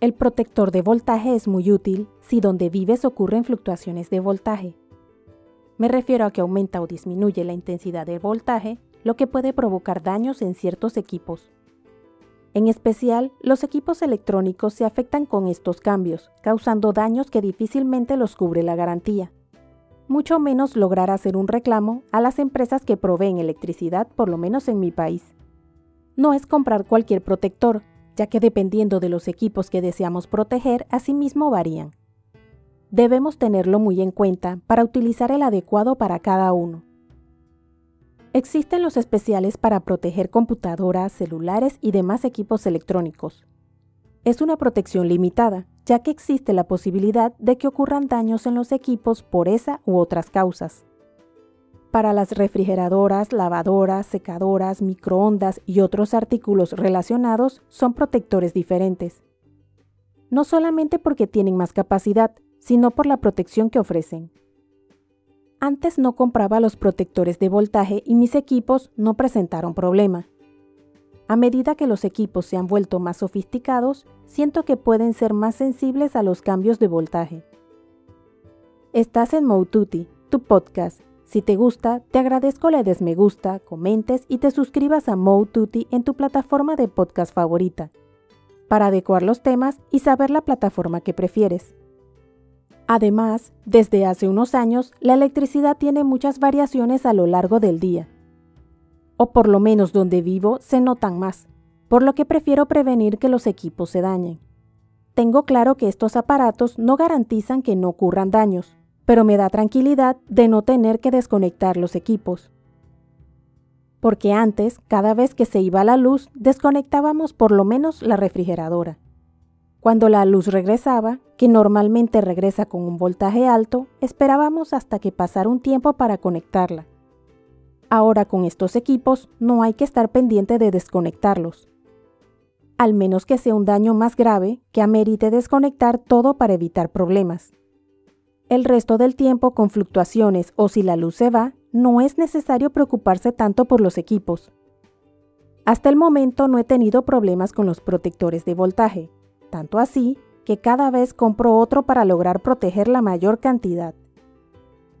El protector de voltaje es muy útil si donde vives ocurren fluctuaciones de voltaje. Me refiero a que aumenta o disminuye la intensidad del voltaje, lo que puede provocar daños en ciertos equipos. En especial, los equipos electrónicos se afectan con estos cambios, causando daños que difícilmente los cubre la garantía. Mucho menos lograr hacer un reclamo a las empresas que proveen electricidad, por lo menos en mi país. No es comprar cualquier protector, ya que dependiendo de los equipos que deseamos proteger, asimismo varían. Debemos tenerlo muy en cuenta para utilizar el adecuado para cada uno. Existen los especiales para proteger computadoras, celulares y demás equipos electrónicos. Es una protección limitada, ya que existe la posibilidad de que ocurran daños en los equipos por esa u otras causas. Para las refrigeradoras, lavadoras, secadoras, microondas y otros artículos relacionados son protectores diferentes. No solamente porque tienen más capacidad, sino por la protección que ofrecen. Antes no compraba los protectores de voltaje y mis equipos no presentaron problema. A medida que los equipos se han vuelto más sofisticados, siento que pueden ser más sensibles a los cambios de voltaje. Estás en Moututi, tu podcast, si te gusta, te agradezco le des me gusta, comentes y te suscribas a Tutti en tu plataforma de podcast favorita, para adecuar los temas y saber la plataforma que prefieres. Además, desde hace unos años, la electricidad tiene muchas variaciones a lo largo del día. O por lo menos donde vivo se notan más, por lo que prefiero prevenir que los equipos se dañen. Tengo claro que estos aparatos no garantizan que no ocurran daños, pero me da tranquilidad de no tener que desconectar los equipos. Porque antes, cada vez que se iba la luz, desconectábamos por lo menos la refrigeradora. Cuando la luz regresaba, que normalmente regresa con un voltaje alto, esperábamos hasta que pasara un tiempo para conectarla. Ahora con estos equipos no hay que estar pendiente de desconectarlos. Al menos que sea un daño más grave que amerite desconectar todo para evitar problemas. El resto del tiempo con fluctuaciones o si la luz se va, no es necesario preocuparse tanto por los equipos. Hasta el momento no he tenido problemas con los protectores de voltaje, tanto así que cada vez compro otro para lograr proteger la mayor cantidad,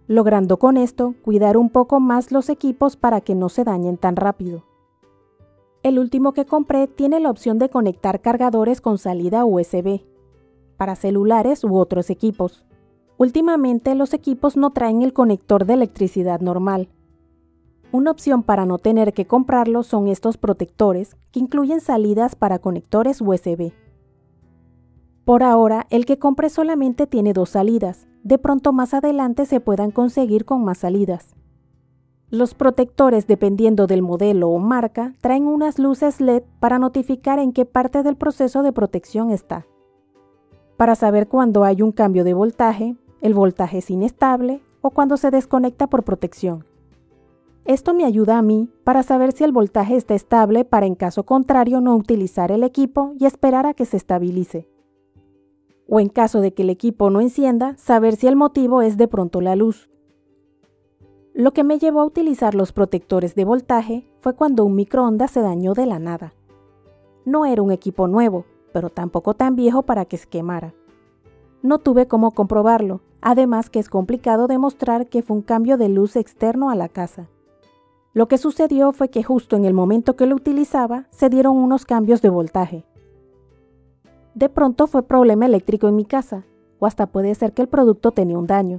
logrando con esto cuidar un poco más los equipos para que no se dañen tan rápido. El último que compré tiene la opción de conectar cargadores con salida USB, para celulares u otros equipos. Últimamente los equipos no traen el conector de electricidad normal. Una opción para no tener que comprarlo son estos protectores que incluyen salidas para conectores USB. Por ahora, el que compre solamente tiene dos salidas, de pronto más adelante se puedan conseguir con más salidas. Los protectores, dependiendo del modelo o marca, traen unas luces LED para notificar en qué parte del proceso de protección está. Para saber cuándo hay un cambio de voltaje, el voltaje es inestable o cuando se desconecta por protección. Esto me ayuda a mí para saber si el voltaje está estable para en caso contrario no utilizar el equipo y esperar a que se estabilice. O en caso de que el equipo no encienda, saber si el motivo es de pronto la luz. Lo que me llevó a utilizar los protectores de voltaje fue cuando un microondas se dañó de la nada. No era un equipo nuevo, pero tampoco tan viejo para que se quemara. No tuve cómo comprobarlo, además que es complicado demostrar que fue un cambio de luz externo a la casa. Lo que sucedió fue que justo en el momento que lo utilizaba se dieron unos cambios de voltaje. De pronto fue problema eléctrico en mi casa, o hasta puede ser que el producto tenía un daño,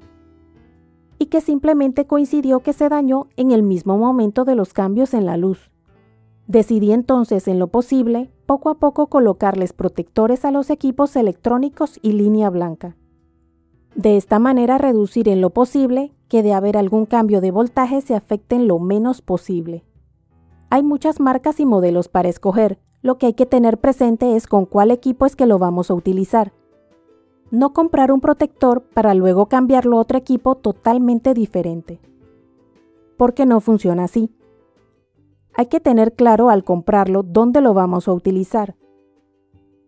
y que simplemente coincidió que se dañó en el mismo momento de los cambios en la luz. Decidí entonces, en lo posible, poco a poco colocarles protectores a los equipos electrónicos y línea blanca. De esta manera reducir en lo posible que de haber algún cambio de voltaje se afecten lo menos posible. Hay muchas marcas y modelos para escoger, lo que hay que tener presente es con cuál equipo es que lo vamos a utilizar. No comprar un protector para luego cambiarlo a otro equipo totalmente diferente. Porque no funciona así. Hay que tener claro al comprarlo dónde lo vamos a utilizar.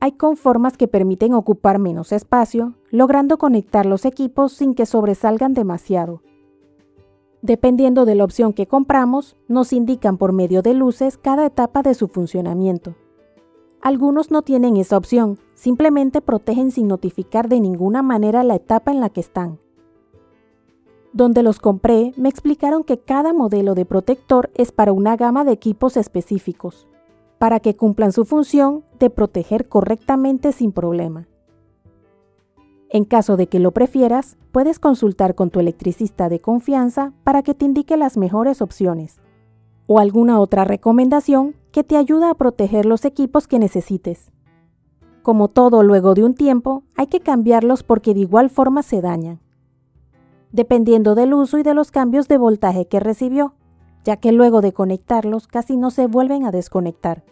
Hay conformas que permiten ocupar menos espacio, logrando conectar los equipos sin que sobresalgan demasiado. Dependiendo de la opción que compramos, nos indican por medio de luces cada etapa de su funcionamiento. Algunos no tienen esa opción, simplemente protegen sin notificar de ninguna manera la etapa en la que están. Donde los compré, me explicaron que cada modelo de protector es para una gama de equipos específicos, para que cumplan su función de proteger correctamente sin problema. En caso de que lo prefieras, puedes consultar con tu electricista de confianza para que te indique las mejores opciones o alguna otra recomendación que te ayuda a proteger los equipos que necesites. Como todo luego de un tiempo, hay que cambiarlos porque de igual forma se dañan, dependiendo del uso y de los cambios de voltaje que recibió, ya que luego de conectarlos casi no se vuelven a desconectar.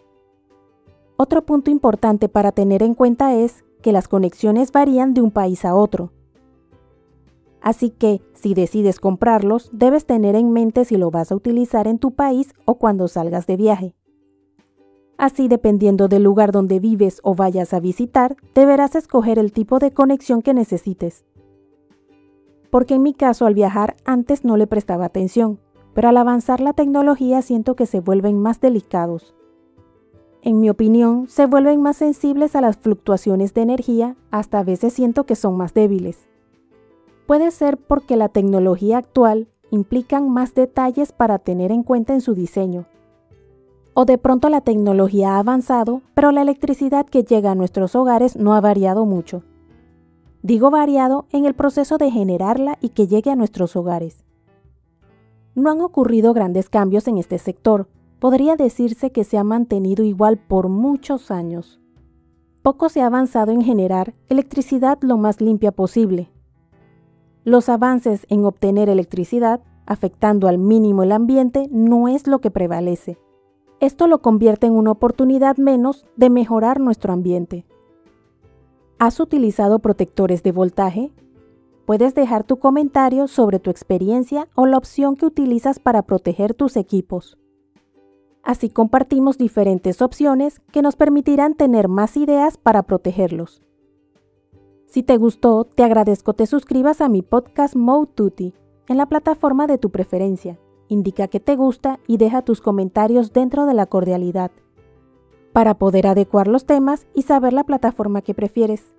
Otro punto importante para tener en cuenta es que las conexiones varían de un país a otro. Así que, si decides comprarlos, debes tener en mente si lo vas a utilizar en tu país o cuando salgas de viaje. Así, dependiendo del lugar donde vives o vayas a visitar, deberás escoger el tipo de conexión que necesites. Porque en mi caso al viajar antes no le prestaba atención, pero al avanzar la tecnología siento que se vuelven más delicados. En mi opinión, se vuelven más sensibles a las fluctuaciones de energía, hasta a veces siento que son más débiles. Puede ser porque la tecnología actual implican más detalles para tener en cuenta en su diseño, o de pronto la tecnología ha avanzado, pero la electricidad que llega a nuestros hogares no ha variado mucho. Digo variado en el proceso de generarla y que llegue a nuestros hogares. No han ocurrido grandes cambios en este sector, podría decirse que se ha mantenido igual por muchos años. Poco se ha avanzado en generar electricidad lo más limpia posible. Los avances en obtener electricidad, afectando al mínimo el ambiente, no es lo que prevalece. Esto lo convierte en una oportunidad menos de mejorar nuestro ambiente. ¿Has utilizado protectores de voltaje? Puedes dejar tu comentario sobre tu experiencia o la opción que utilizas para proteger tus equipos. Así compartimos diferentes opciones que nos permitirán tener más ideas para protegerlos. Si te gustó, te agradezco te suscribas a mi podcast Mode Tutti en la plataforma de tu preferencia indica que te gusta y deja tus comentarios dentro de la cordialidad, para poder adecuar los temas y saber la plataforma que prefieres.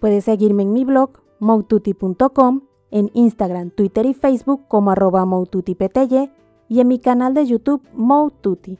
Puedes seguirme en mi blog moututi.com, en Instagram, Twitter y Facebook como arroba y en mi canal de YouTube Moututi.